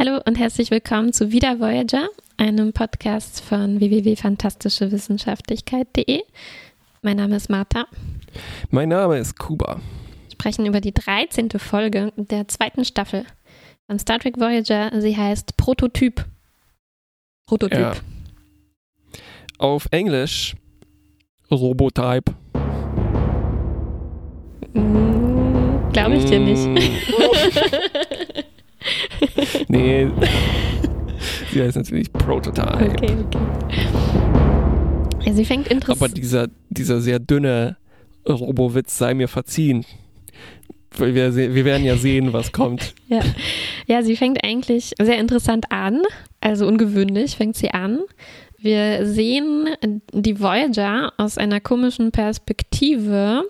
Hallo und herzlich willkommen zu Wieder Voyager, einem Podcast von www.fantastischewissenschaftlichkeit.de. Mein Name ist Martha. Mein Name ist Kuba. Wir sprechen über die 13. Folge der zweiten Staffel von Star Trek Voyager. Sie heißt Prototyp. Prototyp. Ja. Auf Englisch Robotype. Mm, Glaube ich dir nicht. Nee. Sie heißt natürlich Prototype. Okay, okay. Ja, sie fängt Aber interessant. dieser, dieser sehr dünne Robowitz sei mir verziehen. Wir, wir werden ja sehen, was kommt. Ja. ja, sie fängt eigentlich sehr interessant an. Also ungewöhnlich fängt sie an. Wir sehen die Voyager aus einer komischen Perspektive.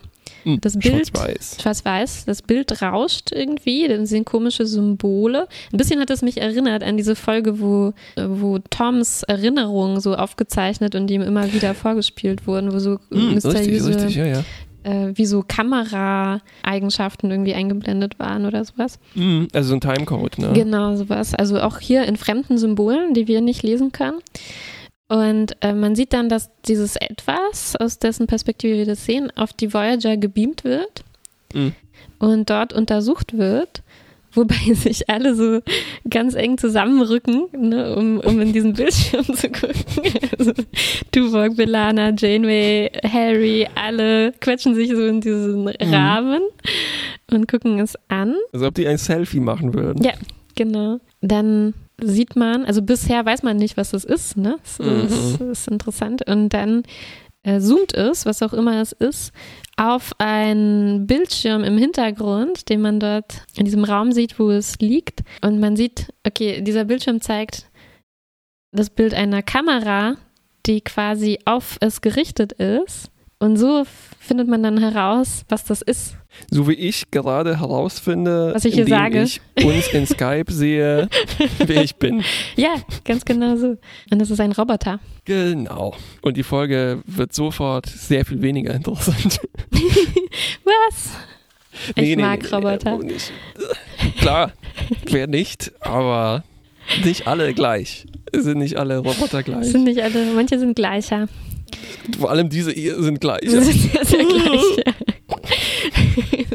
Hm, Das Bild- Schwarz-Weiß. Schwarz-Weiß, das Bild rauscht irgendwie, dann sind komische Symbole. Ein bisschen hat es mich erinnert an diese Folge, wo, wo Toms Erinnerungen so aufgezeichnet und die ihm immer wieder vorgespielt wurden, wo so richtig, mysteriöse, richtig, ja, ja. äh, wie so Kamera-Eigenschaften irgendwie eingeblendet waren oder sowas. Hm, also so ein Timecode, ne? Genau, sowas. Also auch hier in fremden Symbolen, die wir nicht lesen können. Und äh, man sieht dann, dass dieses Etwas, aus dessen Perspektive wir das sehen, auf die Voyager gebeamt wird Mhm. und dort untersucht wird, wobei sich alle so ganz eng zusammenrücken, ne, um, um in diesen Bildschirm zu gucken. Also Tuvok, Belana, Janeway, Harry, alle quetschen sich so in diesen Rahmen und gucken es an. Als ob die ein Selfie machen würden. Ja, genau. Dann sieht man, also bisher weiß man nicht, was das ist, ne? Das Mhm. ist, ist interessant. Und dann äh, zoomt es, was auch immer es ist, auf einen Bildschirm im Hintergrund, den man dort in diesem Raum sieht, wo es liegt. Und man sieht, okay, dieser Bildschirm zeigt das Bild einer Kamera, die quasi auf es gerichtet ist. Und so findet man dann heraus, was das ist. So wie ich gerade herausfinde, Was ich hier sage. ich uns in Skype sehe, wer ich bin. Ja, ganz genau so. Und das ist ein Roboter. Genau. Und die Folge wird sofort sehr viel weniger interessant. Was? Ich mag Roboter. äh, nicht. Klar, wer nicht, aber nicht alle gleich. Es sind nicht alle Roboter gleich. Sind nicht alle, manche sind gleicher. Vor allem diese hier sind gleich. Sie sind sehr, sehr gleich.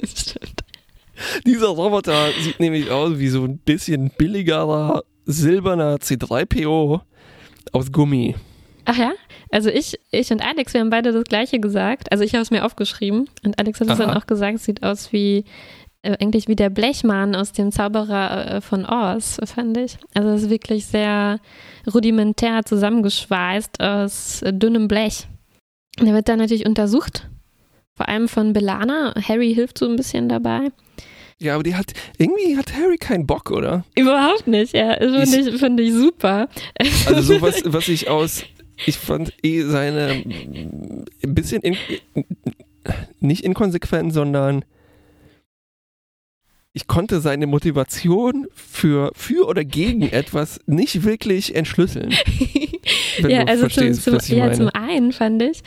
das stimmt. Dieser Roboter sieht nämlich aus wie so ein bisschen billigerer silberner C3PO aus Gummi. Ach ja? Also ich, ich und Alex, wir haben beide das gleiche gesagt. Also ich habe es mir aufgeschrieben und Alex hat es dann auch gesagt, es sieht aus wie äh, eigentlich wie der Blechmann aus dem Zauberer äh, von Oz, fand ich. Also es ist wirklich sehr rudimentär zusammengeschweißt aus äh, dünnem Blech. Und er wird dann natürlich untersucht, vor allem von Belana. Harry hilft so ein bisschen dabei. Ja, aber die hat, irgendwie hat Harry keinen Bock, oder? Überhaupt nicht, ja. Das finde ich, find ich super. Also sowas, was ich aus, ich fand eh seine, ein bisschen, in, nicht inkonsequent, sondern ich konnte seine Motivation für, für oder gegen etwas nicht wirklich entschlüsseln. Ja, also zum, zum, was ja, zum einen fand ich,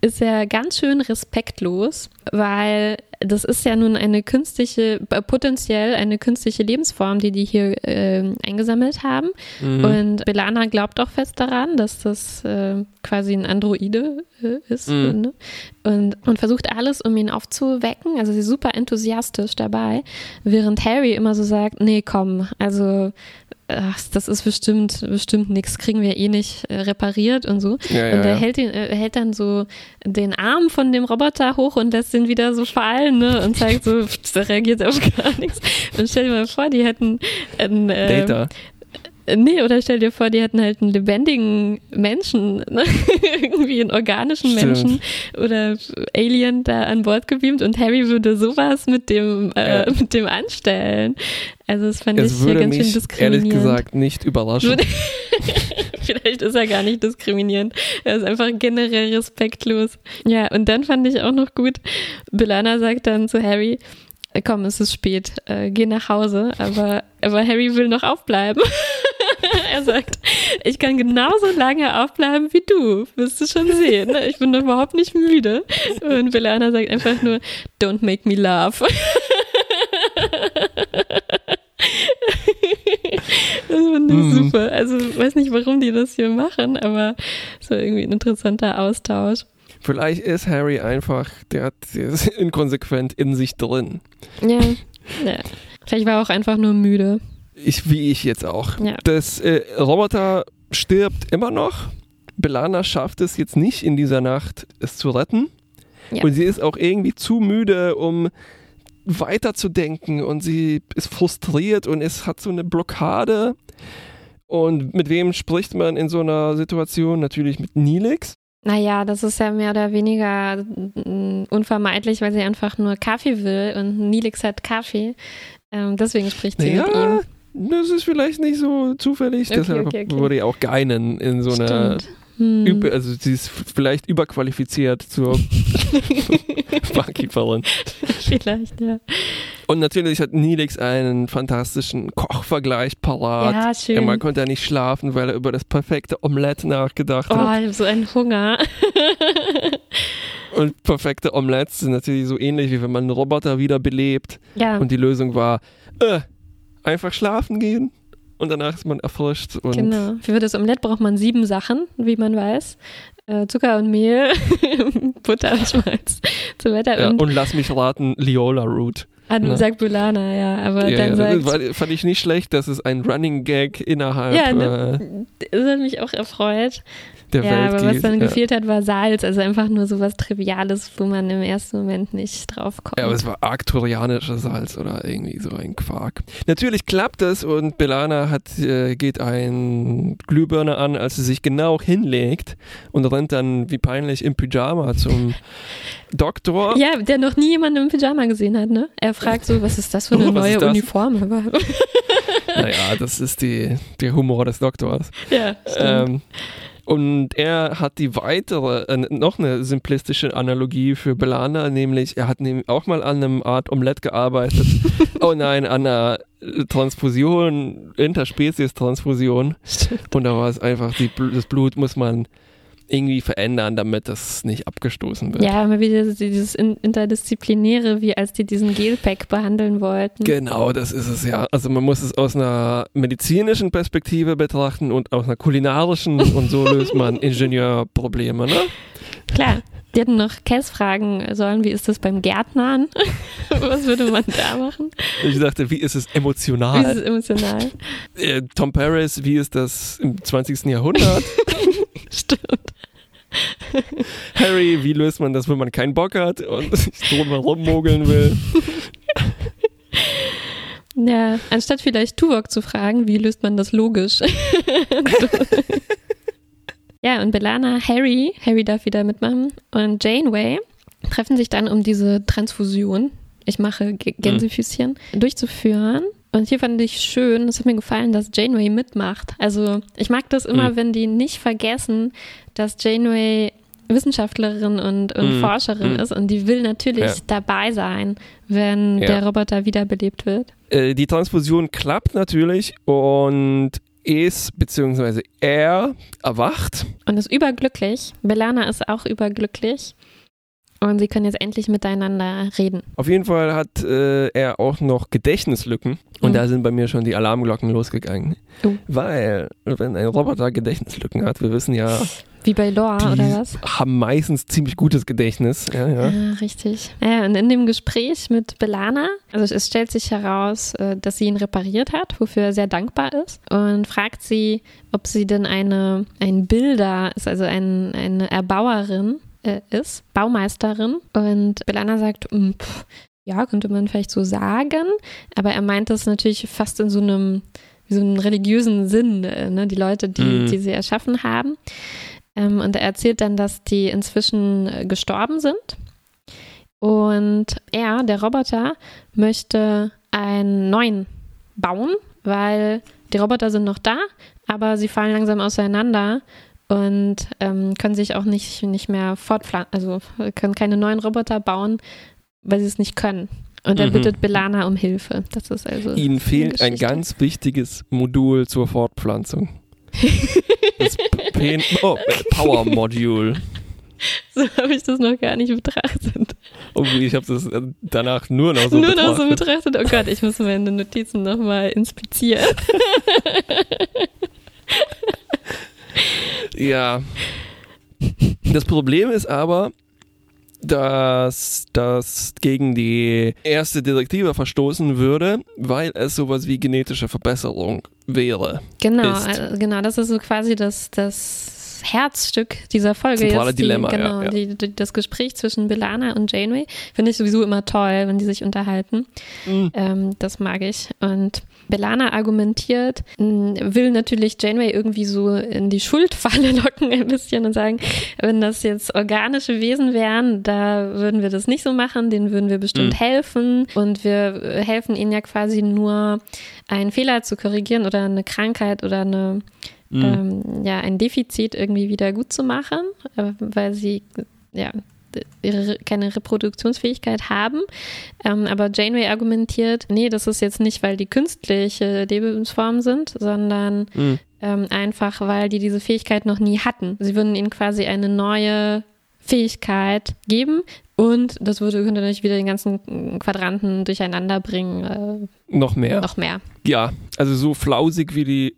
ist er ganz schön respektlos, weil das ist ja nun eine künstliche, äh, potenziell eine künstliche Lebensform, die die hier ähm, eingesammelt haben. Mhm. Und Belana glaubt auch fest daran, dass das äh, quasi ein Androide äh, ist Mhm. ne? und, und versucht alles, um ihn aufzuwecken. Also sie ist super enthusiastisch dabei, während Harry immer so sagt, nee, komm, also ach, das ist bestimmt, bestimmt nichts, kriegen wir eh nicht äh, repariert und so. ja, ja, und er ja. hält, er hält dann so den Arm von dem Roboter hoch und lässt ihn wieder so fallen ne? und zeigt so, pff, der reagiert auf gar nichts. Und stell dir mal vor, die hätten einen, äh, Data. Nee, oder stell dir vor, die hätten halt einen lebendigen Menschen, ne? irgendwie einen organischen Stimmt. Menschen oder Alien da an Bord gebeamt und Harry würde sowas mit dem, äh, mit dem anstellen. Also das fand ich Es hier würde ganz schön diskriminierend. ehrlich gesagt nicht überraschen. Würde- Vielleicht ist er gar nicht diskriminierend. Er ist einfach generell respektlos. Ja, und dann fand ich auch noch gut, Belana sagt dann zu Harry, äh, komm, es ist spät, äh, geh nach Hause, aber, aber Harry will noch aufbleiben. er sagt, ich kann genauso lange aufbleiben wie du, wirst du schon sehen. ne? Ich bin überhaupt nicht müde. Und Belana sagt einfach nur, don't make me laugh. Das finde ich mm. super. Also ich weiß nicht, warum die das hier machen, aber so irgendwie ein interessanter Austausch. Vielleicht ist Harry einfach, der hat der ist inkonsequent in sich drin. Ja. ja. Vielleicht war er auch einfach nur müde. Ich, wie ich jetzt auch. Ja. Das äh, Roboter stirbt immer noch. Belana schafft es jetzt nicht in dieser Nacht, es zu retten. Ja. Und sie ist auch irgendwie zu müde, um weiterzudenken und sie ist frustriert und es hat so eine Blockade. Und mit wem spricht man in so einer Situation? Natürlich mit Nilix. Naja, das ist ja mehr oder weniger mm, unvermeidlich, weil sie einfach nur Kaffee will und Nilix hat Kaffee. Ähm, deswegen spricht sie naja, mit ihm. Das ist vielleicht nicht so zufällig, okay, deshalb okay, okay. wurde ja auch Geinen in so einer hm. also sie ist vielleicht überqualifiziert zur Barkeeperin. Vielleicht, ja. Und natürlich hat Nilix einen fantastischen Kochvergleich parat. Ja, schön. Man konnte ja nicht schlafen, weil er über das perfekte Omelette nachgedacht oh, hat. Oh, ich habe so einen Hunger. Und perfekte Omelettes sind natürlich so ähnlich, wie wenn man einen Roboter wiederbelebt. Ja. Und die Lösung war, äh, einfach schlafen gehen und danach ist man erfrischt. genau. Für das Omelette braucht man sieben Sachen, wie man weiß. Äh, Zucker und Mehl, Butter und Schmalz. So weiter. Ja, und, und lass mich raten, Liola Root. Ah, ne? sagt Bulana, ja, aber ja, dann sagt... War, fand ich nicht schlecht, dass es ein Running Gag innerhalb... Ja, ne, äh, das hat mich auch erfreut der ja, Welt aber geht. was dann ja. gefehlt hat, war Salz. Also einfach nur so was Triviales, wo man im ersten Moment nicht drauf kommt. Ja, aber es war arkturianisches Salz oder irgendwie so ein Quark. Natürlich klappt es und Belana hat, äh, geht ein Glühbirne an, als sie sich genau hinlegt und rennt dann wie peinlich im Pyjama zum Doktor. Ja, der noch nie jemanden im Pyjama gesehen hat, ne? Er fragt so, was ist das für eine oh, neue Uniform? naja, das ist die, der Humor des Doktors. Ja, stimmt. Ähm, und er hat die weitere, äh, noch eine simplistische Analogie für Belana, nämlich er hat auch mal an einem Art Omelette gearbeitet. oh nein, an einer Transfusion, Interspezies-Transfusion. Und da war es einfach, die, das Blut muss man irgendwie verändern, damit das nicht abgestoßen wird. Ja, immer wieder dieses Interdisziplinäre, wie als die diesen Gelpack behandeln wollten. Genau, das ist es ja. Also man muss es aus einer medizinischen Perspektive betrachten und aus einer kulinarischen und so löst man Ingenieurprobleme, ne? Klar. Die hätten noch Cass fragen sollen, wie ist das beim Gärtnern? Was würde man da machen? Ich dachte, wie ist es emotional? Wie ist es emotional? Äh, Tom Paris, wie ist das im 20. Jahrhundert? Stimmt. Harry, wie löst man das, wenn man keinen Bock hat und sich drumherum mogeln will? Ja, anstatt vielleicht Tuvok zu fragen, wie löst man das logisch? ja, und Belana, Harry, Harry darf wieder mitmachen, und Janeway treffen sich dann, um diese Transfusion, ich mache Gänsefüßchen, mhm. durchzuführen. Und hier fand ich schön, es hat mir gefallen, dass Janeway mitmacht. Also ich mag das immer, mhm. wenn die nicht vergessen, dass Janeway Wissenschaftlerin und, und mm, Forscherin mm. ist und die will natürlich ja. dabei sein, wenn ja. der Roboter wiederbelebt wird. Äh, die Transfusion klappt natürlich und ist beziehungsweise er erwacht. Und ist überglücklich. Belana ist auch überglücklich. Und sie können jetzt endlich miteinander reden. Auf jeden Fall hat äh, er auch noch Gedächtnislücken. Und mhm. da sind bei mir schon die Alarmglocken losgegangen. Uh. Weil, wenn ein Roboter Gedächtnislücken hat, wir wissen ja. Wie bei Lore oder was? Haben meistens ziemlich gutes Gedächtnis. Ja, ja. ja, richtig. Ja, und in dem Gespräch mit Belana, also es stellt sich heraus, äh, dass sie ihn repariert hat, wofür er sehr dankbar ist. Und fragt sie, ob sie denn eine, ein Bilder ist, also ein, eine Erbauerin äh, ist, Baumeisterin. Und Belana sagt, hm, pff, ja, könnte man vielleicht so sagen. Aber er meint das natürlich fast in so einem, so einem religiösen Sinn, äh, ne? die Leute, die, mhm. die sie erschaffen haben. Ähm, und er erzählt dann, dass die inzwischen äh, gestorben sind. Und er, der Roboter, möchte einen neuen bauen, weil die Roboter sind noch da, aber sie fallen langsam auseinander und ähm, können sich auch nicht, nicht mehr fortpflanzen, also können keine neuen Roboter bauen, weil sie es nicht können. Und er mhm. bittet Belana um Hilfe. Das ist also. Ihnen fehlt ein ganz wichtiges Modul zur Fortpflanzung. das Pen oh, Power Module. so habe ich das noch gar nicht betrachtet. Oh, ich habe das äh, danach nur noch so nur betrachtet. Nur noch so betrachtet. Oh Gott, ich muss meine Notizen nochmal inspizieren. ja. Das Problem ist aber, dass das gegen die erste Direktive verstoßen würde, weil es sowas wie genetische Verbesserung wäre. Genau, ist. genau, das ist so quasi das, das Herzstück dieser Folge Zentrale ist. Die, Dilemma, genau, ja, ja. Die, die, das Gespräch zwischen Belana und Janeway finde ich sowieso immer toll, wenn die sich unterhalten. Mhm. Ähm, das mag ich. Und Belana argumentiert, will natürlich Janeway irgendwie so in die Schuldfalle locken ein bisschen und sagen, wenn das jetzt organische Wesen wären, da würden wir das nicht so machen, denen würden wir bestimmt mhm. helfen und wir helfen ihnen ja quasi nur einen Fehler zu korrigieren oder eine Krankheit oder eine mhm. ähm, ja, ein Defizit irgendwie wieder gut zu machen, äh, weil sie ja ihre, keine Reproduktionsfähigkeit haben. Ähm, aber Janeway argumentiert, nee, das ist jetzt nicht, weil die künstliche Lebensformen sind, sondern mhm. ähm, einfach, weil die diese Fähigkeit noch nie hatten. Sie würden ihnen quasi eine neue Fähigkeit geben und das würde, könnte natürlich wieder den ganzen Quadranten durcheinander bringen. Äh, noch mehr. Noch mehr. Ja, also so flausig wie die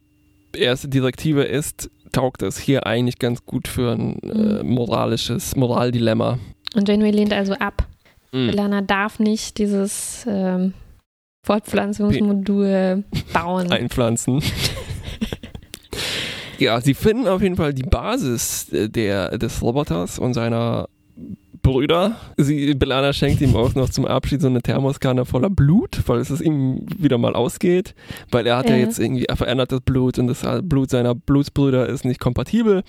erste Direktive ist, taugt das hier eigentlich ganz gut für ein äh, mhm. moralisches Moraldilemma. Und Janeway lehnt also ab. Mhm. Lana darf nicht dieses ähm, Fortpflanzungsmodul bauen. Einpflanzen. ja, sie finden auf jeden Fall die Basis äh, der, des Roboters und seiner Brüder. Sie, Belana schenkt ihm auch noch zum Abschied so eine Thermoskanne voller Blut, weil es ihm wieder mal ausgeht, weil er hat ja, ja jetzt irgendwie verändertes Blut und das Blut seiner Blutsbrüder ist nicht kompatibel.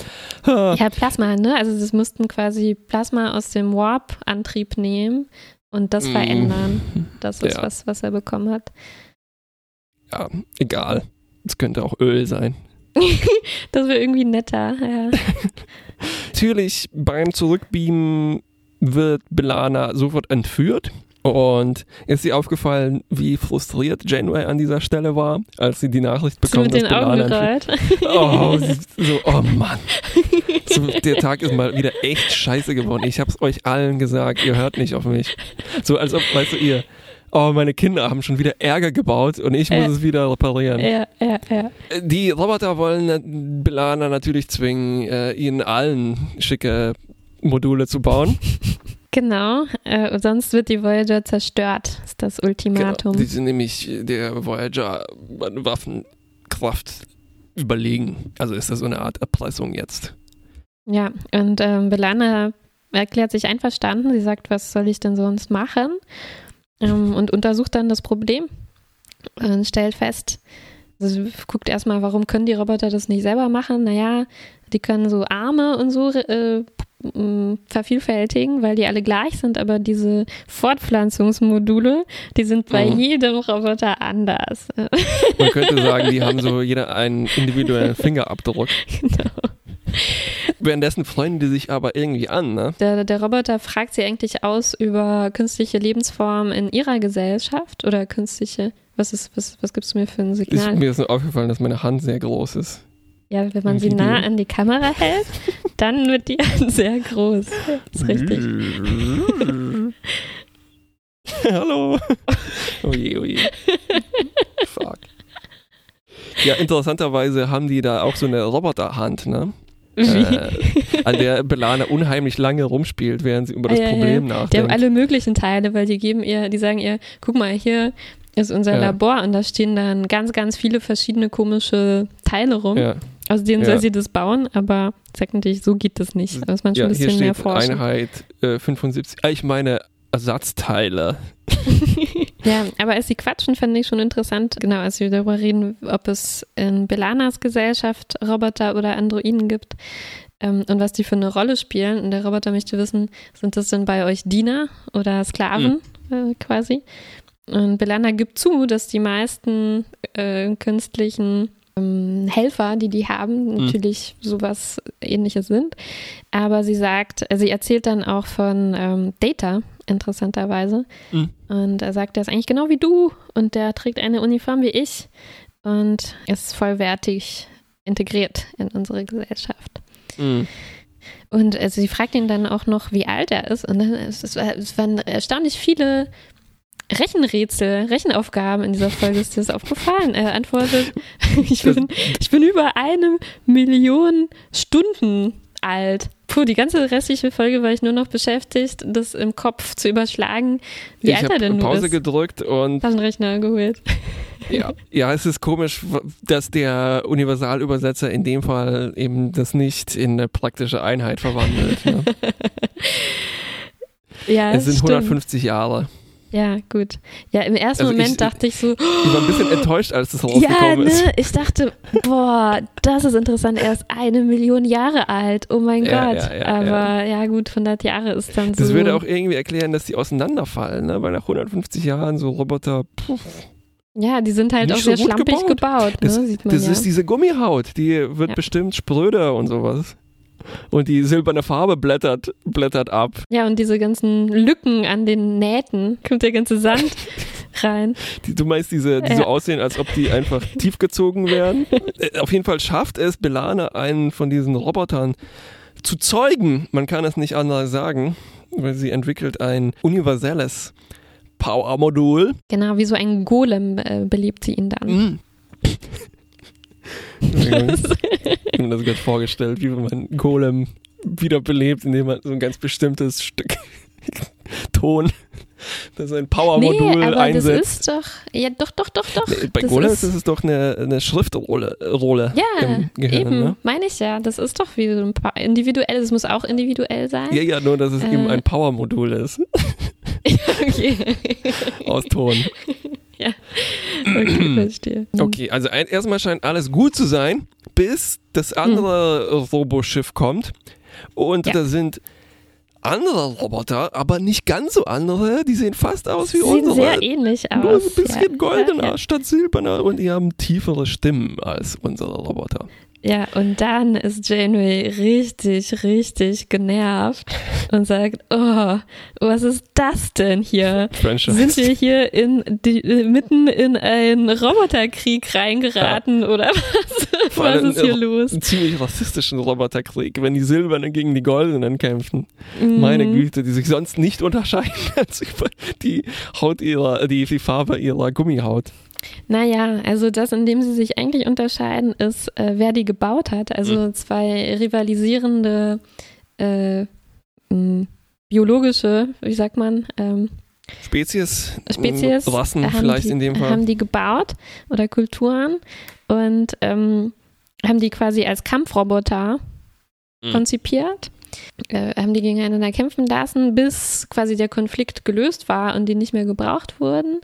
Ja, Plasma, ne? Also sie mussten quasi Plasma aus dem Warp-Antrieb nehmen und das mm. verändern. Das ist ja. was, was er bekommen hat. Ja, egal. Es könnte auch Öl sein. das wäre irgendwie netter, ja. Natürlich beim Zurückbeamen wird Belana sofort entführt. Und ist sie aufgefallen, wie frustriert Janeway an dieser Stelle war, als sie die Nachricht bekommt, dass Belana Oh, so, oh Mann. So, der Tag ist mal wieder echt scheiße geworden. Ich hab's euch allen gesagt, ihr hört nicht auf mich. So als ob, weißt du, ihr, oh, meine Kinder haben schon wieder Ärger gebaut und ich muss äh, es wieder reparieren. Ja, ja, ja. Die Roboter wollen Belana natürlich zwingen, äh, ihnen allen schicke Module zu bauen. Genau, äh, sonst wird die Voyager zerstört, ist das Ultimatum. Genau, die sind nämlich der Voyager Waffenkraft überlegen. Also ist das so eine Art Erpressung jetzt. Ja, und ähm, Belana erklärt sich einverstanden. Sie sagt, was soll ich denn sonst machen? Ähm, und untersucht dann das Problem und stellt fest, also guckt erstmal, warum können die Roboter das nicht selber machen? Naja, die können so Arme und so äh, vervielfältigen, weil die alle gleich sind, aber diese Fortpflanzungsmodule, die sind bei mhm. jedem Roboter anders. Man könnte sagen, die haben so jeder einen individuellen Fingerabdruck. Genau. Währenddessen freuen die sich aber irgendwie an, ne? Der, der Roboter fragt sie eigentlich aus über künstliche Lebensformen in ihrer Gesellschaft oder künstliche. Was ist, was, was gibst du mir für ein Signal? Ist, mir ist nur aufgefallen, dass meine Hand sehr groß ist. Ja, wenn man sie nah an die Kamera hält, dann wird die sehr groß. Das ist richtig. Hallo. Oh je, oh je. Fuck. Ja, interessanterweise haben die da auch so eine Roboterhand, ne? Äh, an der Belana unheimlich lange rumspielt, während sie über das ja, Problem ja. nachdenkt. Die haben alle möglichen Teile, weil die geben ihr, die sagen ihr, guck mal, hier ist unser ja. Labor und da stehen dann ganz, ganz viele verschiedene komische Teile rum. Ja. Aus denen ja. soll sie das bauen, aber sagt natürlich, so geht das nicht. Da muss man schon ja, ein bisschen mehr forschen. Einheit äh, 75, ah, ich meine Ersatzteile. ja, aber als sie quatschen, fand ich schon interessant, genau, als wir darüber reden, ob es in Belanas Gesellschaft Roboter oder Androiden gibt ähm, und was die für eine Rolle spielen. Und der Roboter möchte wissen, sind das denn bei euch Diener oder Sklaven mhm. äh, quasi? Und Belana gibt zu, dass die meisten äh, künstlichen ähm, Helfer, die die haben, mhm. natürlich mhm. sowas ähnliches sind. Aber sie sagt, sie erzählt dann auch von ähm, Data, interessanterweise. Mhm. Und er sagt, der ist eigentlich genau wie du und der trägt eine Uniform wie ich und ist vollwertig integriert in unsere Gesellschaft. Mhm. Und also sie fragt ihn dann auch noch, wie alt er ist. Und dann, es, es, es waren erstaunlich viele Rechenrätsel, Rechenaufgaben in dieser Folge. Ist dir das aufgefallen? Er antwortet, ich bin, ich bin über eine Million Stunden alt. Puh, die ganze restliche Folge war ich nur noch beschäftigt, das im Kopf zu überschlagen, wie ich alt er denn Pause nur ist. gedrückt und Taschenrechner geholt. Ja, ja, es ist komisch, dass der Universalübersetzer in dem Fall eben das nicht in eine praktische Einheit verwandelt. Ne? ja, es sind stimmt. 150 Jahre. Ja, gut. Ja, im ersten also Moment ich, dachte ich so. Ich war ein bisschen enttäuscht, als das rausgekommen ja, ist. Ne? Ich dachte, boah, das ist interessant. Er ist eine Million Jahre alt. Oh mein ja, Gott. Ja, ja, Aber ja. gut, 100 Jahre ist dann so. Das würde auch irgendwie erklären, dass die auseinanderfallen, ne? weil nach 150 Jahren so Roboter. Puh, ja, die sind halt auch sehr schlampig gebaut. gebaut ne? das, man das ist diese Gummihaut, die wird bestimmt spröder und sowas und die silberne Farbe blättert, blättert ab. Ja, und diese ganzen Lücken an den Nähten, kommt der ganze Sand rein. Die, du meinst diese, die ja. so aussehen, als ob die einfach tiefgezogen werden? Äh, auf jeden Fall schafft es Belane, einen von diesen Robotern zu zeugen. Man kann es nicht anders sagen, weil sie entwickelt ein universelles Power-Modul. Genau, wie so ein Golem äh, belebt sie ihn dann. Mm. Ich habe mir das gerade vorgestellt, wie man Golem wiederbelebt, indem man so ein ganz bestimmtes Stück Ton, das ein Power-Modul nee, aber einsetzt. Das ist doch, ja, doch, doch, doch, doch. Nee, bei das Golem ist es doch eine, eine Schriftrolle Rolle ja, Gehirn. Eben, ne? meine ich ja. Das ist doch wie so ein paar individuell, es muss auch individuell sein. Ja, ja, nur dass es äh, eben ein Power-Modul ist. okay. Aus Ton. Ja. Okay, verstehe. Mhm. Okay, also ein, erstmal scheint alles gut zu sein, bis das andere mhm. Roboschiff kommt. Und ja. da sind andere Roboter, aber nicht ganz so andere. Die sehen fast aus wie Sehen unsere. sehr ähnlich aus. Nur ein bisschen ja. goldener ja, statt silberner und die haben tiefere Stimmen als unsere Roboter. Ja, und dann ist Janeway richtig, richtig genervt und sagt, oh, was ist das denn hier? Franchise. Sind wir hier in die, mitten in einen Roboterkrieg reingeraten ja. oder was? was ist hier los? Einen ziemlich rassistischen Roboterkrieg, wenn die Silbernen gegen die Goldenen kämpfen. Mhm. Meine Güte, die sich sonst nicht unterscheiden als die Haut ihrer, die, die Farbe ihrer Gummihaut. Naja, also das, in dem sie sich eigentlich unterscheiden, ist, äh, wer die gebaut hat. Also mhm. zwei rivalisierende äh, mh, biologische, wie sagt man, ähm, Spezies, Spezies Rassen vielleicht die, in dem Fall. Haben die gebaut oder Kulturen und ähm, haben die quasi als Kampfroboter mhm. konzipiert. Äh, haben die gegeneinander kämpfen lassen, bis quasi der Konflikt gelöst war und die nicht mehr gebraucht wurden.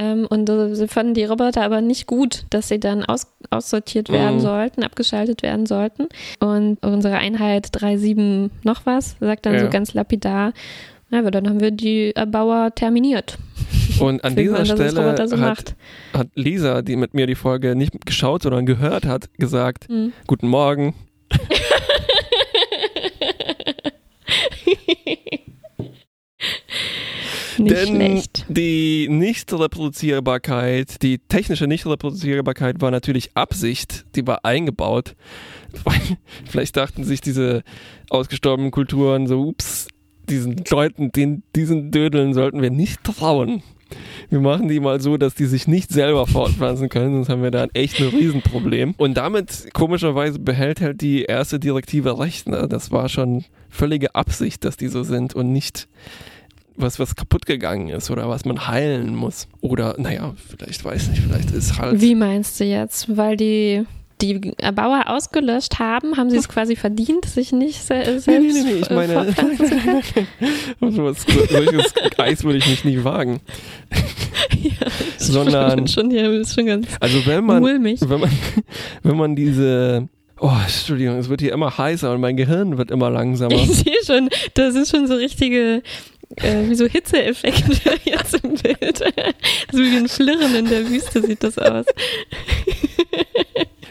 Ähm, und äh, sie fanden die Roboter aber nicht gut, dass sie dann aus, aussortiert werden mhm. sollten, abgeschaltet werden sollten. Und unsere Einheit 3.7 noch was sagt dann ja. so ganz lapidar, ja, aber dann haben wir die Erbauer terminiert. Und an dieser Stelle so hat, hat, Lisa, die mit mir die Folge nicht geschaut, sondern gehört hat, gesagt, mhm. guten Morgen. Nicht Denn schlecht. die Nichtreproduzierbarkeit, die technische Nichtreproduzierbarkeit war natürlich Absicht, die war eingebaut. Vielleicht dachten sich diese ausgestorbenen Kulturen so, ups, diesen Leuten, den, diesen Dödeln sollten wir nicht trauen. Wir machen die mal so, dass die sich nicht selber fortpflanzen können, sonst haben wir da echt ein Riesenproblem. Und damit, komischerweise, behält halt die erste Direktive recht. Ne? Das war schon völlige Absicht, dass die so sind und nicht was, was kaputt gegangen ist oder was man heilen muss. Oder, naja, vielleicht weiß nicht, vielleicht ist halt. Wie meinst du jetzt? Weil die die Erbauer ausgelöscht haben, haben sie es quasi verdient, sich nicht se selbst Nee, nee, nee, ich meine, was, solches Eis würde ich mich nicht wagen. ja, Sondern, schon, ja, ist schon ganz also wenn man, wenn man, wenn man diese Oh, Entschuldigung, es wird hier immer heißer und mein Gehirn wird immer langsamer. Ich sehe schon, das sind schon so richtige äh, wie so Hitzeeffekte jetzt im Bild. so wie ein Flirren in der Wüste sieht das aus.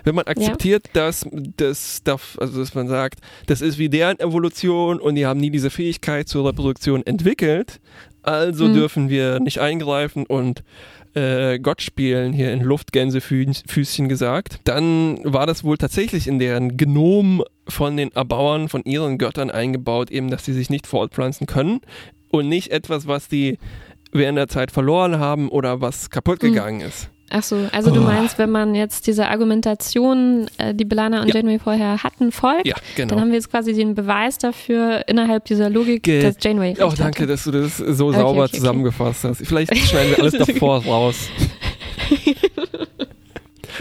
Wenn man akzeptiert, ja. dass das darf, also dass man sagt, das ist wie deren Evolution und die haben nie diese Fähigkeit zur Reproduktion entwickelt, also mhm. dürfen wir nicht eingreifen und äh, Gott spielen hier in Luftgänsefüßchen gesagt. Dann war das wohl tatsächlich in deren Genom von den Erbauern, von ihren Göttern eingebaut, eben, dass sie sich nicht fortpflanzen können und nicht etwas, was die während der Zeit verloren haben oder was kaputt hm. gegangen mhm. ist. Ach so, also du oh. meinst, wenn man jetzt dieser Argumentation, äh, die Belana und ja. Janeway vorher hatten, folgt, ja, genau. dann haben wir jetzt quasi den Beweis dafür innerhalb dieser Logik, Ge dass Janeway. Oh, danke, hatte. dass du das so okay, sauber okay, zusammengefasst okay. hast. Vielleicht schneiden wir alles davor raus.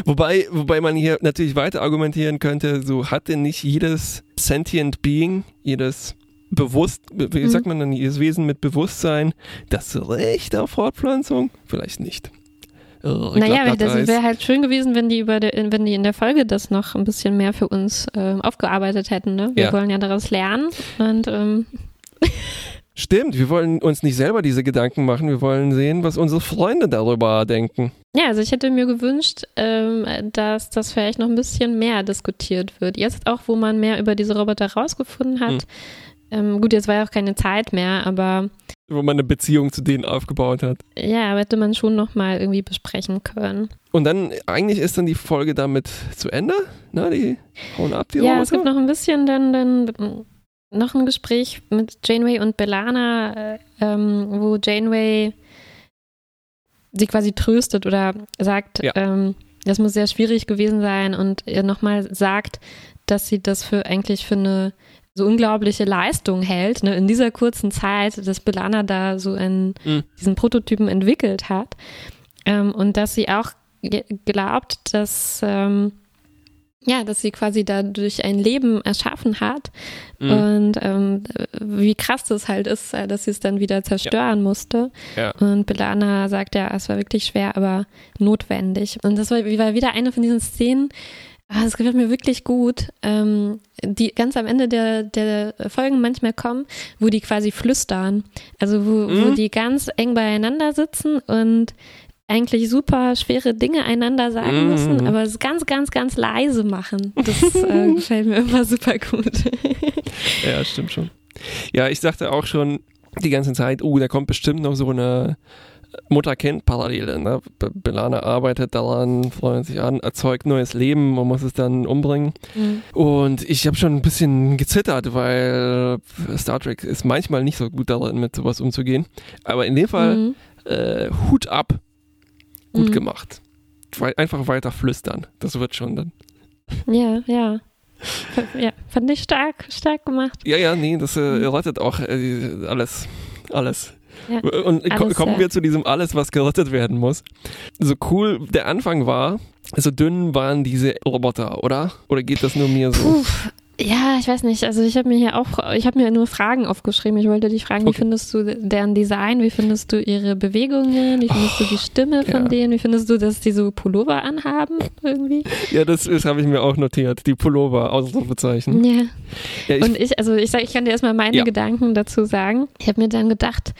wobei, wobei man hier natürlich weiter argumentieren könnte, so hatte nicht jedes sentient Being, jedes bewusst, wie mhm. sagt man dann, jedes Wesen mit Bewusstsein das Recht auf Fortpflanzung? Vielleicht nicht. Äh, naja, das wäre halt schön gewesen, wenn die über de, wenn die in der Folge das noch ein bisschen mehr für uns äh, aufgearbeitet hätten. Ne? Wir ja. wollen ja daraus lernen und ähm. Stimmt, wir wollen uns nicht selber diese Gedanken machen, wir wollen sehen, was unsere Freunde darüber denken. Ja, also ich hätte mir gewünscht, ähm, dass das vielleicht noch ein bisschen mehr diskutiert wird. Jetzt auch, wo man mehr über diese Roboter rausgefunden hat. Hm. Ähm, gut, jetzt war ja auch keine Zeit mehr, aber wo man eine Beziehung zu denen aufgebaut hat. Ja, hätte man schon nochmal irgendwie besprechen können. Und dann, eigentlich ist dann die Folge damit zu Ende? Na, die hauen ab, die Ja, Roboter? es gibt noch ein bisschen dann, dann noch ein Gespräch mit Janeway und Belana, äh, ähm, wo Janeway sie quasi tröstet oder sagt, ja. ähm, das muss sehr schwierig gewesen sein und ihr nochmal sagt, dass sie das für eigentlich für eine so unglaubliche Leistung hält, ne, in dieser kurzen Zeit, dass Belana da so einen, mhm. diesen Prototypen entwickelt hat. Ähm, und dass sie auch glaubt, dass, ähm, ja, dass sie quasi dadurch ein Leben erschaffen hat. Mhm. Und ähm, wie krass das halt ist, äh, dass sie es dann wieder zerstören ja. musste. Ja. Und Belana sagt ja, es war wirklich schwer, aber notwendig. Und das war, war wieder eine von diesen Szenen, Ah, das gefällt mir wirklich gut, ähm, die ganz am Ende der, der Folgen manchmal kommen, wo die quasi flüstern. Also wo, mhm. wo die ganz eng beieinander sitzen und eigentlich super schwere Dinge einander sagen mhm. müssen, aber es ganz, ganz, ganz leise machen. Das äh, gefällt mir immer super gut. ja, stimmt schon. Ja, ich dachte auch schon die ganze Zeit, oh, da kommt bestimmt noch so eine Mutter-Kind-Parallele. Ne? Belana arbeitet daran, freut sich an, erzeugt neues Leben und muss es dann umbringen. Mhm. Und ich habe schon ein bisschen gezittert, weil Star Trek ist manchmal nicht so gut darin, mit sowas umzugehen. Aber in dem Fall mhm. äh, Hut ab. Gut mhm. gemacht. Einfach weiter flüstern. Das wird schon dann. Ja, ja. Ja, fand ich stark, stark gemacht. Ja, ja, nee, das äh, rettet auch äh, alles. Alles. Ja, und alles, kommen ja. wir zu diesem alles, was gerettet werden muss. So cool der Anfang war, so dünn waren diese Roboter, oder? Oder geht das nur mir so? Puh, ja, ich weiß nicht. Also ich habe mir hier auch, ich habe mir nur Fragen aufgeschrieben. Ich wollte dich fragen, okay. wie findest du deren Design? Wie findest du ihre Bewegungen? Wie findest oh, du die Stimme von ja. denen? Wie findest du, dass die so Pullover anhaben irgendwie? Ja, das, das habe ich mir auch notiert. Die Pullover, Ausrufezeichen. Ja. ja ich, Und ich, also ich sag, ich kann dir erstmal meine ja. Gedanken dazu sagen. Ich habe mir dann gedacht,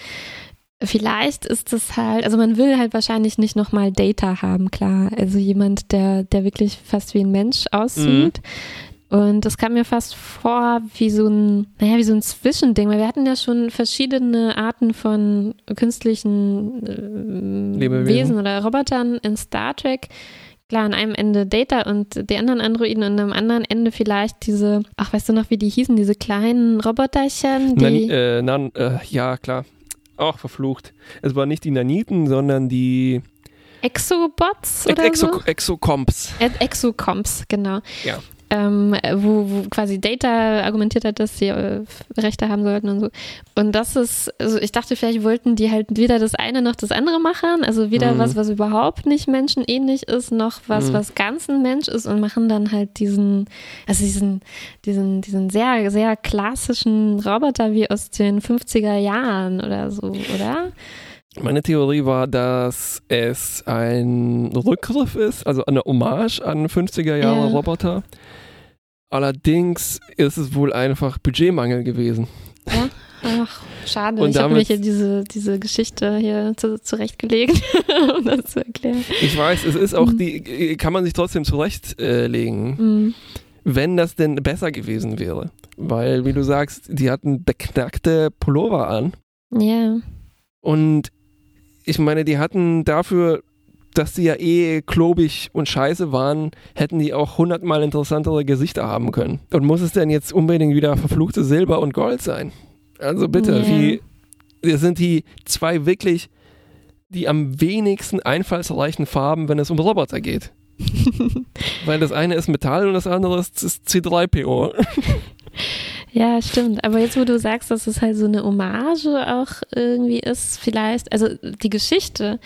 Vielleicht ist es halt, also man will halt wahrscheinlich nicht nochmal Data haben, klar. Also jemand, der, der wirklich fast wie ein Mensch aussieht. Mhm und das kam mir fast vor wie so ein, naja, wie so ein Zwischending, weil wir hatten ja schon verschiedene Arten von künstlichen äh, Wesen oder Robotern in Star Trek. Klar, an einem Ende Data und die anderen Androiden und am anderen Ende vielleicht diese, ach, weißt du noch, wie die hießen, diese kleinen Roboterchen? Die Nan, äh, nan, äh, ja, klar. Auch verflucht. Es waren nicht die Naniten, sondern die Exobots oder Exo, so? Exocomps. Exocomps, genau. Ja ähm, wo, wo, quasi Data argumentiert hat, dass sie äh, Rechte haben sollten und so. Und das ist, also ich dachte, vielleicht wollten die halt weder das eine noch das andere machen, also weder mhm. was, was überhaupt nicht menschenähnlich ist, noch was, mhm. was ganz ein Mensch ist und machen dann halt diesen, also diesen, diesen, diesen sehr, sehr klassischen Roboter wie aus den 50er Jahren oder so, oder? Meine Theorie war, dass es ein Rückgriff ist, also eine Hommage an 50er Jahre ja. Roboter. Allerdings ist es wohl einfach Budgetmangel gewesen. Ja? Ach, schade. Und ich habe mir hier diese, diese Geschichte hier zu, zurechtgelegt, um das zu erklären. Ich weiß, es ist auch mhm. die, kann man sich trotzdem zurechtlegen, mhm. wenn das denn besser gewesen wäre. Weil, wie du sagst, die hatten beknackte Pullover an. Ja. Und ich meine, die hatten dafür, dass sie ja eh klobig und scheiße waren, hätten die auch hundertmal interessantere Gesichter haben können. Und muss es denn jetzt unbedingt wieder verfluchte Silber und Gold sein? Also bitte, yeah. wie, sind die zwei wirklich die am wenigsten einfallsreichen Farben, wenn es um Roboter geht. Weil das eine ist Metall und das andere ist, ist C3PO. Ja, stimmt. Aber jetzt, wo du sagst, dass es halt so eine Hommage auch irgendwie ist, vielleicht, also die Geschichte,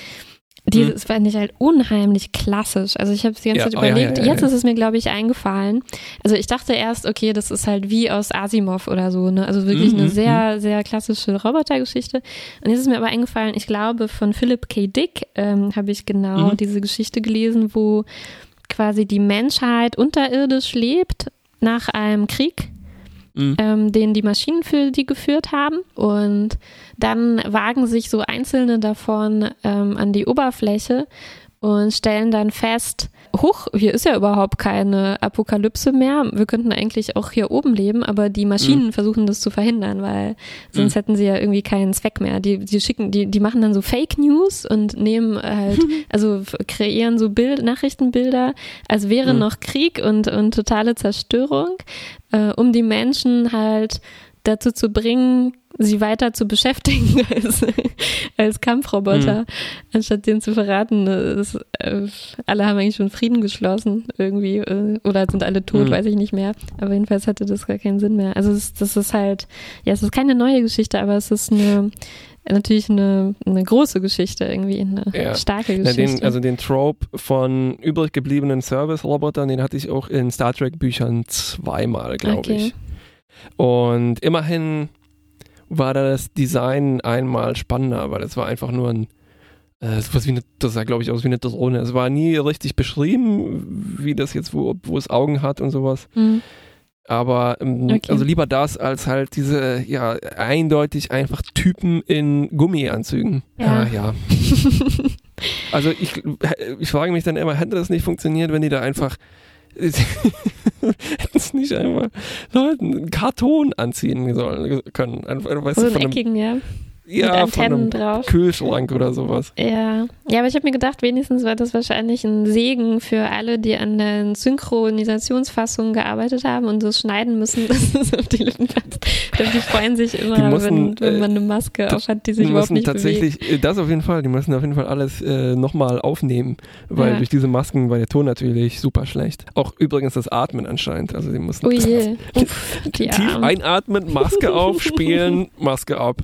die hm. fand ich halt unheimlich klassisch. Also ich habe es die ganze ja, Zeit oh, überlegt. Ja, ja, jetzt ist es mir, glaube ich, eingefallen. Also ich dachte erst, okay, das ist halt wie aus Asimov oder so. Ne? Also wirklich mhm. eine sehr, mhm. sehr klassische Robotergeschichte. Und jetzt ist mir aber eingefallen, ich glaube, von Philip K. Dick ähm, habe ich genau mhm. diese Geschichte gelesen, wo quasi die Menschheit unterirdisch lebt nach einem Krieg mhm. ähm, den die Maschinen für die geführt haben. Und dann wagen sich so einzelne davon ähm, an die Oberfläche und stellen dann fest, huch, hier ist ja überhaupt keine Apokalypse mehr. Wir könnten eigentlich auch hier oben leben, aber die Maschinen mhm. versuchen das zu verhindern, weil sonst mhm. hätten sie ja irgendwie keinen Zweck mehr. Die, die schicken, die, die machen dann so Fake News und nehmen halt, also kreieren so Bild, Nachrichtenbilder, als wäre mhm. noch Krieg und, und totale Zerstörung, äh, um die Menschen halt dazu zu bringen, sie weiter zu beschäftigen als, als Kampfroboter, mhm. anstatt denen zu verraten, das, äh, alle haben eigentlich schon Frieden geschlossen irgendwie äh, oder sind alle tot, mhm. weiß ich nicht mehr. Aber jedenfalls hatte das gar keinen Sinn mehr. Also das, das ist halt, ja, es ist keine neue Geschichte, aber es ist eine natürlich eine, eine große Geschichte, irgendwie eine ja. starke Geschichte. Ja, den, also den Trope von übrig gebliebenen Service-Robotern, den hatte ich auch in Star Trek-Büchern zweimal, glaube okay. ich. Und immerhin war das Design einmal spannender, weil es war einfach nur ein, äh, sowas wie eine, das sah glaube ich aus wie eine Drohne. Es war nie richtig beschrieben, wie das jetzt, wo, wo es Augen hat und sowas. Mhm. Aber ähm, okay. also lieber das als halt diese, ja, eindeutig einfach Typen in Gummianzügen. Ja. Äh, ja. also ich, ich frage mich dann immer, hätte das nicht funktioniert, wenn die da einfach Hätten es nicht einfach Leuten einen Karton anziehen sollen können. Einfach, weißt so du, einen eckigen, ja. Ja, mit Antennen drauf. Kühlschrank oder sowas. Ja, ja, aber ich habe mir gedacht, wenigstens war das wahrscheinlich ein Segen für alle, die an den Synchronisationsfassungen gearbeitet haben und das schneiden müssen, dass es auf die Lippen passt. Die freuen sich immer, mussten, wenn, wenn, man eine Maske äh, auf hat, die sich die überhaupt nicht tatsächlich, bewegt. Äh, das auf jeden Fall, die müssen auf jeden Fall alles äh, nochmal aufnehmen, weil ja. durch diese Masken war der Ton natürlich super schlecht. Auch übrigens das Atmen anscheinend. Also die mussten oh je. Uff, tief einatmen, Maske auf, spielen, Maske ab.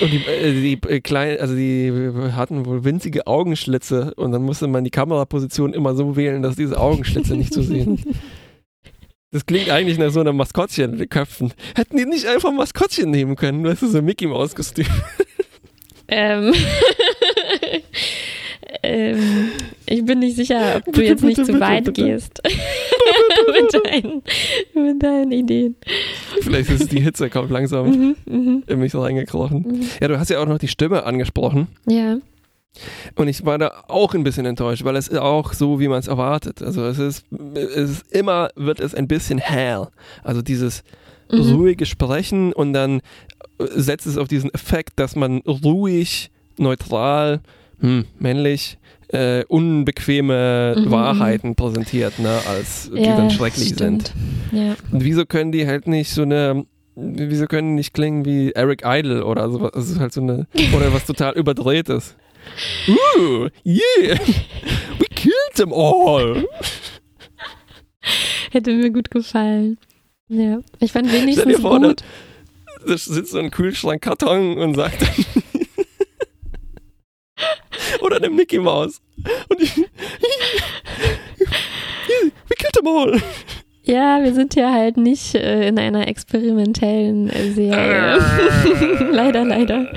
Und die, äh, die äh, kleinen, also die hatten wohl winzige Augenschlitze und dann musste man die Kameraposition immer so wählen, dass diese Augenschlitze nicht zu sehen. Das klingt eigentlich nach so einer Maskottchen mit Köpfen. Hätten die nicht einfach Maskottchen nehmen können? Du, so Mickey Maus Kostüm. Ähm. ähm, ich bin nicht sicher, ob du bitte, jetzt nicht bitte, zu bitte, weit gehst mit, deinen, mit, deinen, Ideen. Vielleicht ist die Hitze, kommt langsam mhm, mhm, in mich so reingekrochen. Mhm. Ja, du hast ja auch noch die Stimme angesprochen. Ja. Und ich war da auch ein bisschen enttäuscht, weil es ist auch so, wie man es erwartet. Also es ist, es ist immer, wird es ein bisschen hell. Also dieses mhm. ruhige Sprechen und dann setzt es auf diesen Effekt, dass man ruhig, neutral, hm, männlich äh, unbequeme mhm. Wahrheiten präsentiert, ne, als die ja, dann schrecklich stimmt. sind. Ja. Und wieso können die halt nicht so eine wieso können die nicht klingen wie Eric Idle oder sowas? Das ist halt so eine, oder was total überdrehtes. Ooh, yeah, we killed them all. Hätte mir gut gefallen. Ja, ich fand wenigstens vor, gut. Da sitzt so ein Kühlschrankkarton und sagt dann oder eine Mickey Maus. Und ich, we killed them all. Ja, wir sind ja halt nicht äh, in einer experimentellen äh, Serie. leider, leider.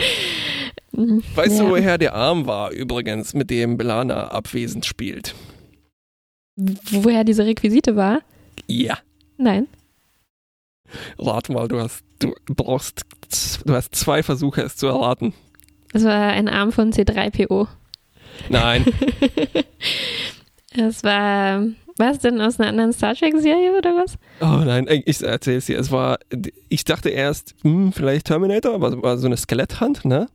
Weißt ja. du, woher der Arm war, übrigens, mit dem Belana abwesend spielt? Woher diese Requisite war? Ja. Nein. Rat mal, du hast, du brauchst, du hast zwei Versuche, es zu erraten. Es war ein Arm von C3PO. Nein. es war, es denn aus einer anderen Star Trek-Serie oder was? Oh nein, ich erzähle es dir. Es war, ich dachte erst, hm, vielleicht Terminator, aber es war so eine Skeletthand, ne?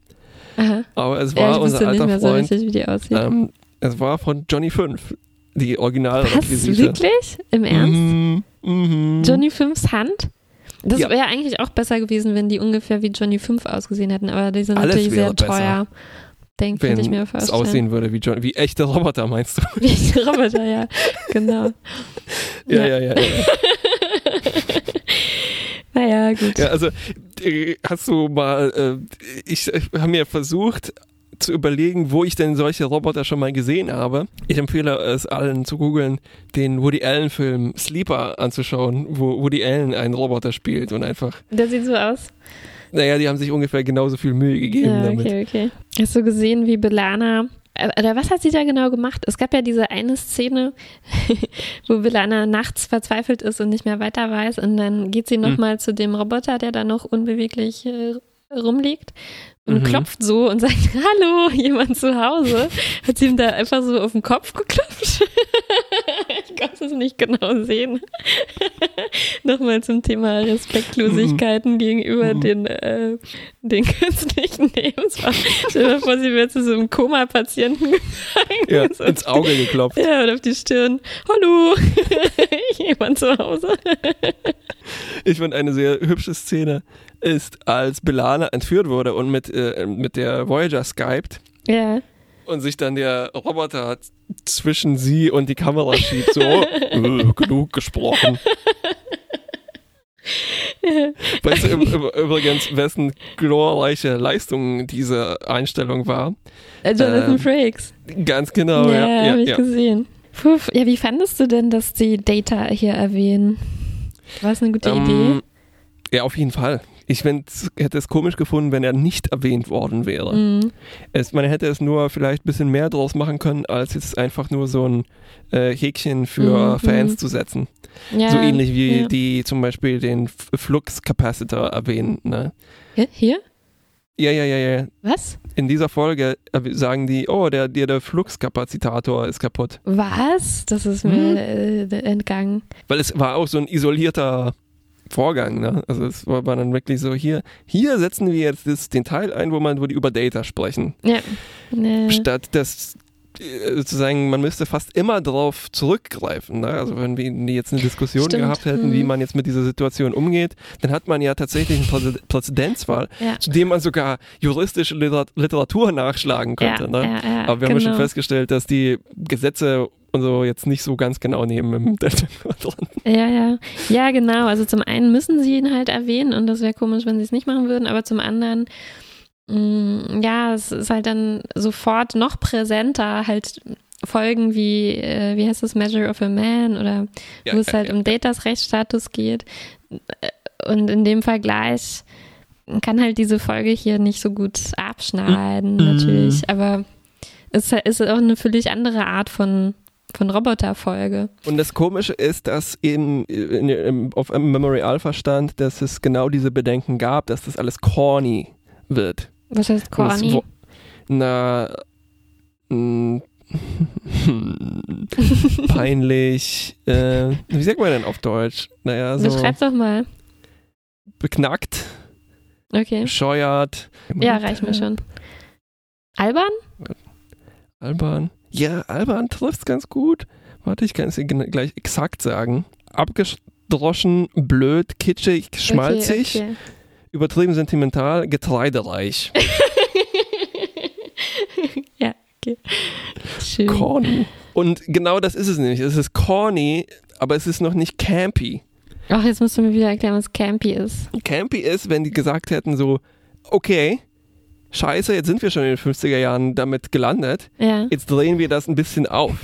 Aha. Aber es war ja, unser alter nicht Freund. So richtig, wie die aussieht. Ähm, es war von Johnny 5, die original Was, wirklich? Im Ernst? Mhm. Mhm. Johnny 5s Hand? Das ja. wäre eigentlich auch besser gewesen, wenn die ungefähr wie Johnny 5 ausgesehen hätten, aber die sind Alles natürlich sehr besser. teuer. Denke ich mir. Es aussehen würde wie, John, wie echte Roboter, meinst du? Wie echte Roboter, ja. Genau. ja, ja, ja. ja, ja. naja, gut. Ja, also äh, hast du mal, äh, ich, ich habe mir versucht, zu überlegen, wo ich denn solche Roboter schon mal gesehen habe. Ich empfehle es allen zu googeln, den Woody Allen Film Sleeper anzuschauen, wo Woody Allen einen Roboter spielt und einfach. Der sieht so aus. Naja, die haben sich ungefähr genauso viel Mühe gegeben ja, okay, damit. Okay, Hast du gesehen, wie Belana äh, oder was hat sie da genau gemacht? Es gab ja diese eine Szene, wo Belana nachts verzweifelt ist und nicht mehr weiter weiß und dann geht sie nochmal mhm. zu dem Roboter, der da noch unbeweglich äh, rumliegt und mhm. klopft so und sagt, hallo, jemand zu Hause. Hat sie ihm da einfach so auf den Kopf geklopft. ich kann es nicht genau sehen. Nochmal zum Thema Respektlosigkeiten mhm. gegenüber mhm. den, äh, den künstlichen Lebensformen. Stell dir vor, sie wäre zu so einem Koma-Patienten. Ja, so ins Auge geklopft. Ja, und auf die Stirn. Hallo, jemand zu Hause. ich fand eine sehr hübsche Szene ist, als Belana entführt wurde und mit, äh, mit der Voyager skypt. Ja. Und sich dann der Roboter zwischen sie und die Kamera schiebt. So, äh, genug gesprochen. Weißt du übrigens, wessen glorreiche Leistung diese Einstellung war? Äh, Jonathan ähm, Frakes. Ganz genau, ja. Ja, ja habe ich ja. gesehen. Puh, ja, wie fandest du denn, dass die Data hier erwähnen? War es eine gute ähm, Idee? Ja, auf jeden Fall. Ich hätte es komisch gefunden, wenn er nicht erwähnt worden wäre. Mhm. Es, man hätte es nur vielleicht ein bisschen mehr draus machen können, als jetzt einfach nur so ein äh, Häkchen für mhm. Fans mhm. zu setzen. Ja, so ähnlich wie ja. die zum Beispiel den Flux-Capacitor erwähnen. Ne? Hier? Ja, ja, ja, ja. Was? In dieser Folge sagen die, oh, der, der, der Fluxkapazitator ist kaputt. Was? Das ist mir mhm. äh, entgangen. Weil es war auch so ein isolierter Vorgang. Ne? Also es war, war, dann wirklich so, hier, hier setzen wir jetzt das, den Teil ein, wo man wo die über Data sprechen. Ja. Nee. Statt das äh, sozusagen, man müsste fast immer darauf zurückgreifen. Ne? Also wenn wir jetzt eine Diskussion Stimmt. gehabt hätten, hm. wie man jetzt mit dieser Situation umgeht, dann hat man ja tatsächlich einen Präzedenzfall, ja. zu dem man sogar juristische Literatur nachschlagen könnte. Ja, ne? ja, Aber wir genau. haben schon festgestellt, dass die Gesetze und so jetzt nicht so ganz genau neben im Delta-Quadranten. Ja, ja. Ja, genau. Also zum einen müssen sie ihn halt erwähnen und das wäre komisch, wenn sie es nicht machen würden, aber zum anderen mh, mm, ja, es ist halt dann sofort noch präsenter, halt Folgen wie, äh, wie heißt das, Measure of a Man oder ja, wo es halt ja, um Datas Rechtsstatus geht. Und in dem Vergleich kann halt diese Folge hier nicht so gut abschneiden, mhm. natürlich. Aber es ist auch eine völlig andere Art von von Roboterfolge. Und das Komische ist, dass eben in, in, auf Memory Alpha stand, dass es genau diese Bedenken gab, dass das alles corny wird. Was heißt corny? Wo, na, mh, peinlich. Äh, wie sagt man denn auf Deutsch? Naja, so. Beschreib doch mal. Beknackt. Okay. Bescheuert. Ja, reicht mir schon. Albern? Albern. Ja, Alban trifft es ganz gut. Warte, ich kann es dir gleich exakt sagen. Abgedroschen, blöd, kitschig, schmalzig, okay, okay. übertrieben sentimental, getreidereich. ja, okay. Schön. Corny. Und genau das ist es nämlich. Es ist corny, aber es ist noch nicht campy. Ach, jetzt musst du mir wieder erklären, was campy ist. Campy ist, wenn die gesagt hätten so, okay, scheiße, jetzt sind wir schon in den 50er Jahren damit gelandet. Ja. Jetzt drehen wir das ein bisschen auf.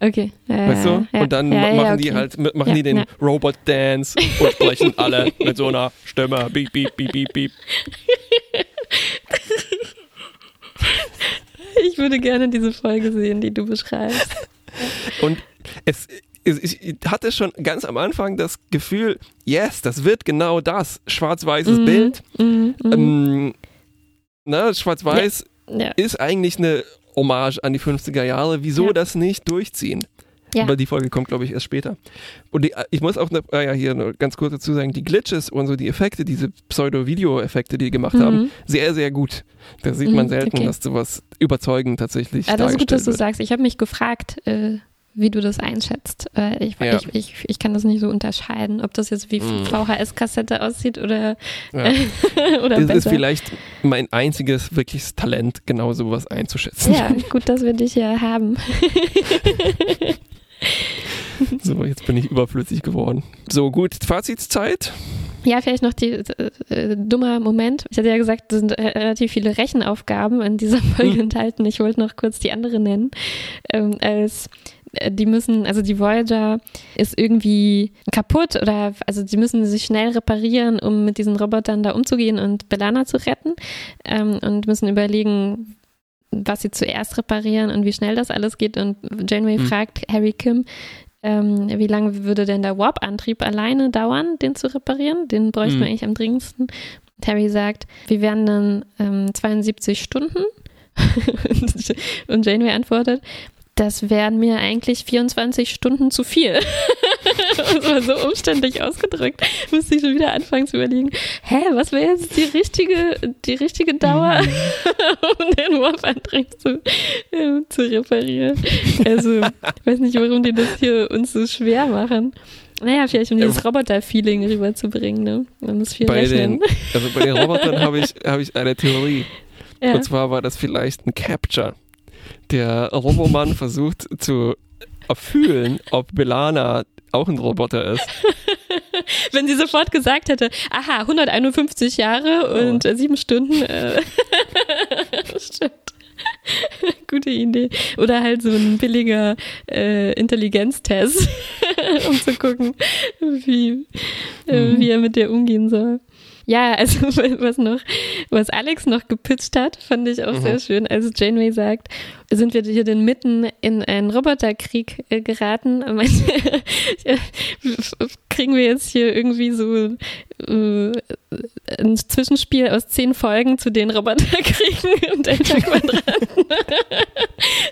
Okay. Ja, weißt du? Ja, und dann ja, machen okay. die halt, machen die den Robot-Dance und sprechen alle mit so einer Stimme. Beep, beep, beep, beep, beep. Ich würde gerne diese Folge sehen, die du beschreibst. Und es, ich hatte schon ganz am Anfang das Gefühl, yes, das wird genau das. Schwarz-weißes mhm. Bild. Mhm. mhm. Ähm, ne, Schwarz-Weiß ja. ist eigentlich eine Hommage an die 50er Jahre. Wieso ja. das nicht durchziehen? Ja. Aber die Folge kommt, glaube ich, erst später. Und die, ich muss auch noch, äh, ja, hier noch ganz kurz dazu sagen, die Glitches und so die Effekte, diese Pseudo-Video-Effekte, die die gemacht mhm. haben, sehr, sehr gut. Da sieht man mhm, selten, okay. dass sowas überzeugend tatsächlich ja, Das ist gut, dass du sagst. Ich habe mich gefragt, äh, wie du das einschätzt. Äh, ich, ja. ich, ich, ich, kann das nicht so unterscheiden, ob das jetzt wie mm. VHS-Kassette aussieht oder, ja. oder Das besser. ist vielleicht mein einziges wirkliches Talent, genau sowas einzuschätzen. Ja, gut, dass wir dich hier haben. so, jetzt bin ich überflüssig geworden. So, gut, Fazitszeit. Ja, vielleicht noch die äh, äh, dummer Moment. Ich hatte ja gesagt, es sind relativ viele Rechenaufgaben in dieser Folge hm. enthalten. Ich wollte noch kurz die andere nennen. Ähm, als äh, die müssen, also die Voyager ist irgendwie kaputt oder also die müssen sich schnell reparieren, um mit diesen Robotern da umzugehen und Belana zu retten ähm, und müssen überlegen, was sie zuerst reparieren und wie schnell das alles geht. Und Janeway mhm. fragt Harry Kim, ähm, wie lange würde denn der Warp-Antrieb alleine dauern, den zu reparieren? Den bräuchten mhm. wir eigentlich am dringendsten. Und Harry sagt, wir wären dann ähm, 72 Stunden. und Janeway antwortet, das wären mir eigentlich 24 Stunden zu viel. das war so umständlich ausgedrückt. Musste ich schon wieder anfangen zu überlegen, hä, was wäre jetzt die richtige, die richtige Dauer, um den Warp-Antrieb zu, äh, zu reparieren? Also, ich weiß nicht, warum die das hier uns so schwer machen. Naja, vielleicht um dieses Roboter-Feeling rüberzubringen, ne? Man muss viel bei rechnen. Den, also bei den Robotern habe ich, hab ich eine Theorie. Ja. Und zwar war das vielleicht ein Capture der Robomann versucht zu erfühlen, ob Belana auch ein Roboter ist. Wenn sie sofort gesagt hätte, aha, 151 Jahre oh. und äh, sieben Stunden. Äh, stimmt. Gute Idee. Oder halt so ein billiger äh, Intelligenztest, um zu gucken, wie, äh, mhm. wie er mit dir umgehen soll. Ja, also was noch, was Alex noch gepitcht hat, fand ich auch mhm. sehr schön. Also Janeway sagt, sind wir hier denn mitten in einen Roboterkrieg äh, geraten? kriegen wir jetzt hier irgendwie so äh, ein Zwischenspiel aus zehn Folgen zu den Roboterkriegen und Delta-Quadraten?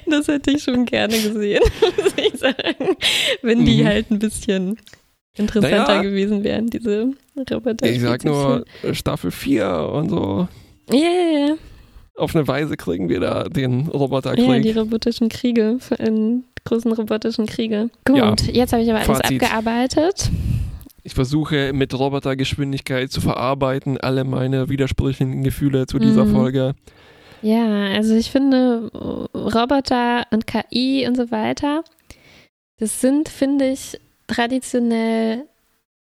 das hätte ich schon gerne gesehen, muss ich sagen. Wenn die mhm. halt ein bisschen interessanter naja, gewesen wären, diese Roboter. Ich sag nur Staffel 4 und so. Ja, yeah, yeah. Auf eine Weise kriegen wir da den Roboterkrieg. Ja, die robotischen Kriege, in großen robotischen Kriege. Gut, ja, jetzt habe ich aber alles Fazit. abgearbeitet. Ich versuche mit Robotergeschwindigkeit zu verarbeiten alle meine widersprüchlichen Gefühle zu dieser mhm. Folge. Ja, also ich finde Roboter und KI und so weiter, das sind, finde ich, traditionell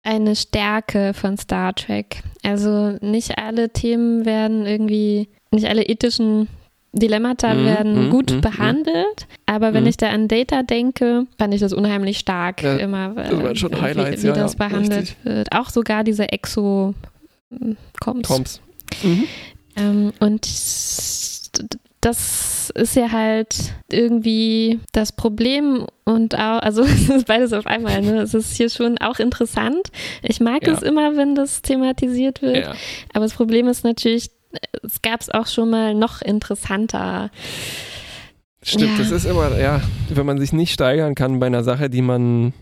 eine Stärke von Star Trek. Also nicht alle Themen werden irgendwie, nicht alle ethischen Dilemmata mm, werden mm, gut mm, behandelt, aber wenn mhm. ich da an Data denke, fand ich das unheimlich stark ja, immer, das waren schon Highlights, wie, wie ja, das behandelt richtig. wird. Auch sogar diese Exo-Coms. Coms. Mhm. Ähm, und das ist ja halt irgendwie das Problem und auch, also es ist beides auf einmal, ne? Es ist hier schon auch interessant. Ich mag ja. es immer, wenn das thematisiert wird. Ja. Aber das Problem ist natürlich, es gab es auch schon mal noch interessanter. Stimmt, ja. das ist immer, ja, wenn man sich nicht steigern kann bei einer Sache, die man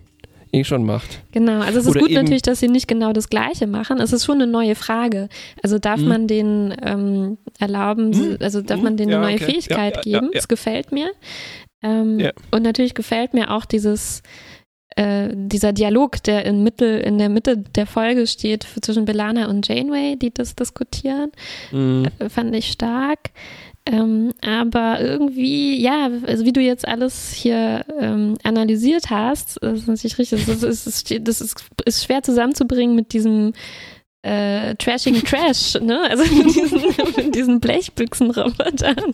eh schon macht. Genau, also es ist Oder gut natürlich, dass sie nicht genau das Gleiche machen. Es ist schon eine neue Frage. Also darf hm. man denen ähm, erlauben, hm. also darf hm. man denen ja, eine neue okay. Fähigkeit ja, ja, geben? Es gefällt mir. Ähm, und natürlich gefällt mir auch dieses äh, dieser Dialog, der in, Mittel, in der Mitte der Folge steht zwischen Belana und Janeway, die das diskutieren, mhm. äh, fand ich stark. Ähm, aber irgendwie, ja, also wie du jetzt alles hier ähm, analysiert hast, das ist natürlich richtig, das ist, das ist, das ist, ist schwer zusammenzubringen mit diesem äh, trashigen Trash, ne? Also mit diesen, mit diesen Blechbüchsenrobotern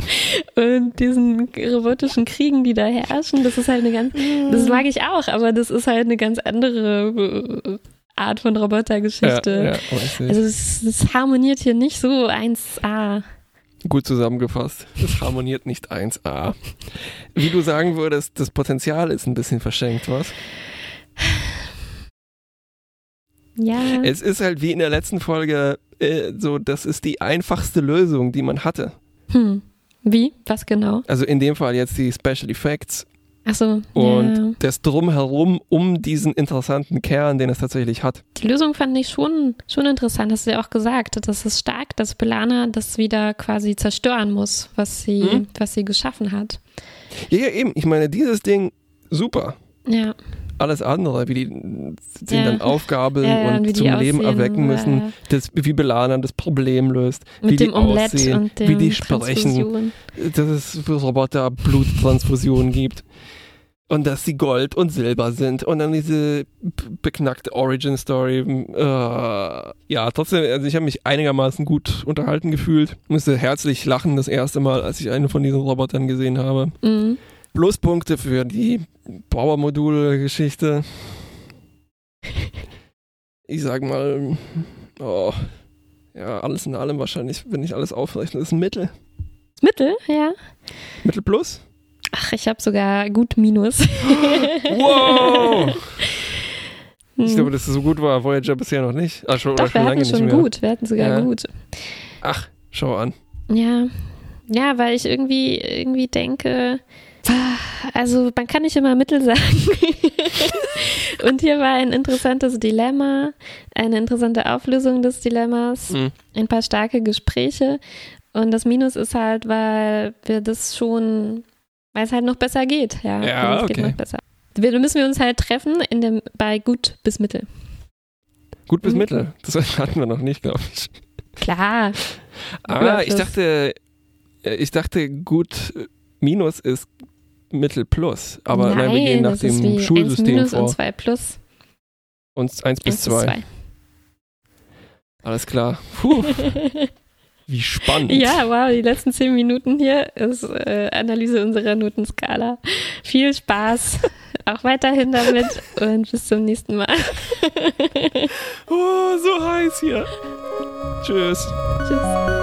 und diesen robotischen Kriegen, die da herrschen. Das ist halt eine ganz, das mag ich auch, aber das ist halt eine ganz andere äh, Art von Robotergeschichte. Ja, ja, also es, es harmoniert hier nicht so 1A. Gut zusammengefasst. Das harmoniert nicht 1a. Wie du sagen würdest, das Potenzial ist ein bisschen verschenkt, was? Ja. Es ist halt wie in der letzten Folge äh, so, das ist die einfachste Lösung, die man hatte. Hm. Wie? Was genau? Also in dem Fall jetzt die Special Effects Ach so. Und ja. das Drumherum um diesen interessanten Kern, den es tatsächlich hat. Die Lösung fand ich schon, schon interessant, hast du ja auch gesagt. Das ist stark, dass Belana das wieder quasi zerstören muss, was sie, mhm. was sie geschaffen hat. Ja, ja, eben. Ich meine, dieses Ding, super. Ja alles andere, wie die sie ja. dann aufgabeln ja, und, zum Leben aussehen, erwecken müssen, das, wie Belana das Problem löst, Mit wie dem die Omelette aussehen, wie die sprechen, dass es für Roboter Bluttransfusionen gibt. Und dass sie Gold und Silber sind. Und dann diese beknackte Origin-Story. Äh, ja, trotzdem, also ich habe mich einigermaßen gut unterhalten gefühlt. Musste herzlich lachen das erste Mal, als ich einen von diesen Robotern gesehen habe. Mhm. Pluspunkte für die Power-Modul-Geschichte. Ich sag mal, oh, ja, alles in allem wahrscheinlich, wenn ich alles aufrechne, ist ein Mittel. Mittel, ja. Mittel plus? Ach, ich habe sogar gut Minus. wow! Ich hm. glaube, dass es so gut war Voyager bisher noch nicht. Ach, schon, Doch, schon wir hatten schon gut. Wir hatten sogar ja. gut. Ach, schau an. Ja. Ja, weil ich irgendwie, irgendwie denke, also man kann nicht immer Mittel sagen. und hier war ein interessantes Dilemma, eine interessante Auflösung des Dilemmas, mhm. ein paar starke Gespräche. Und das Minus ist halt, weil wir das schon, weil es halt noch besser geht. Ja, ja also es okay. geht noch besser. Da müssen wir uns halt treffen in dem, bei gut bis mittel. Gut bis mhm. mittel? Das hatten wir noch nicht, glaube ich. Klar. Aber ah, ich dachte, äh, ich dachte, gut minus ist Mittel plus. Aber nein, nein wir gehen nach dem Schulsystem 1 vor. Und 2 plus. Und 1 bis 2. Alles klar. Puh. Wie spannend. Ja, wow, die letzten 10 Minuten hier ist äh, Analyse unserer Notenskala. Viel Spaß. Auch weiterhin damit und bis zum nächsten Mal. oh, so heiß hier. Tschüss. Tschüss.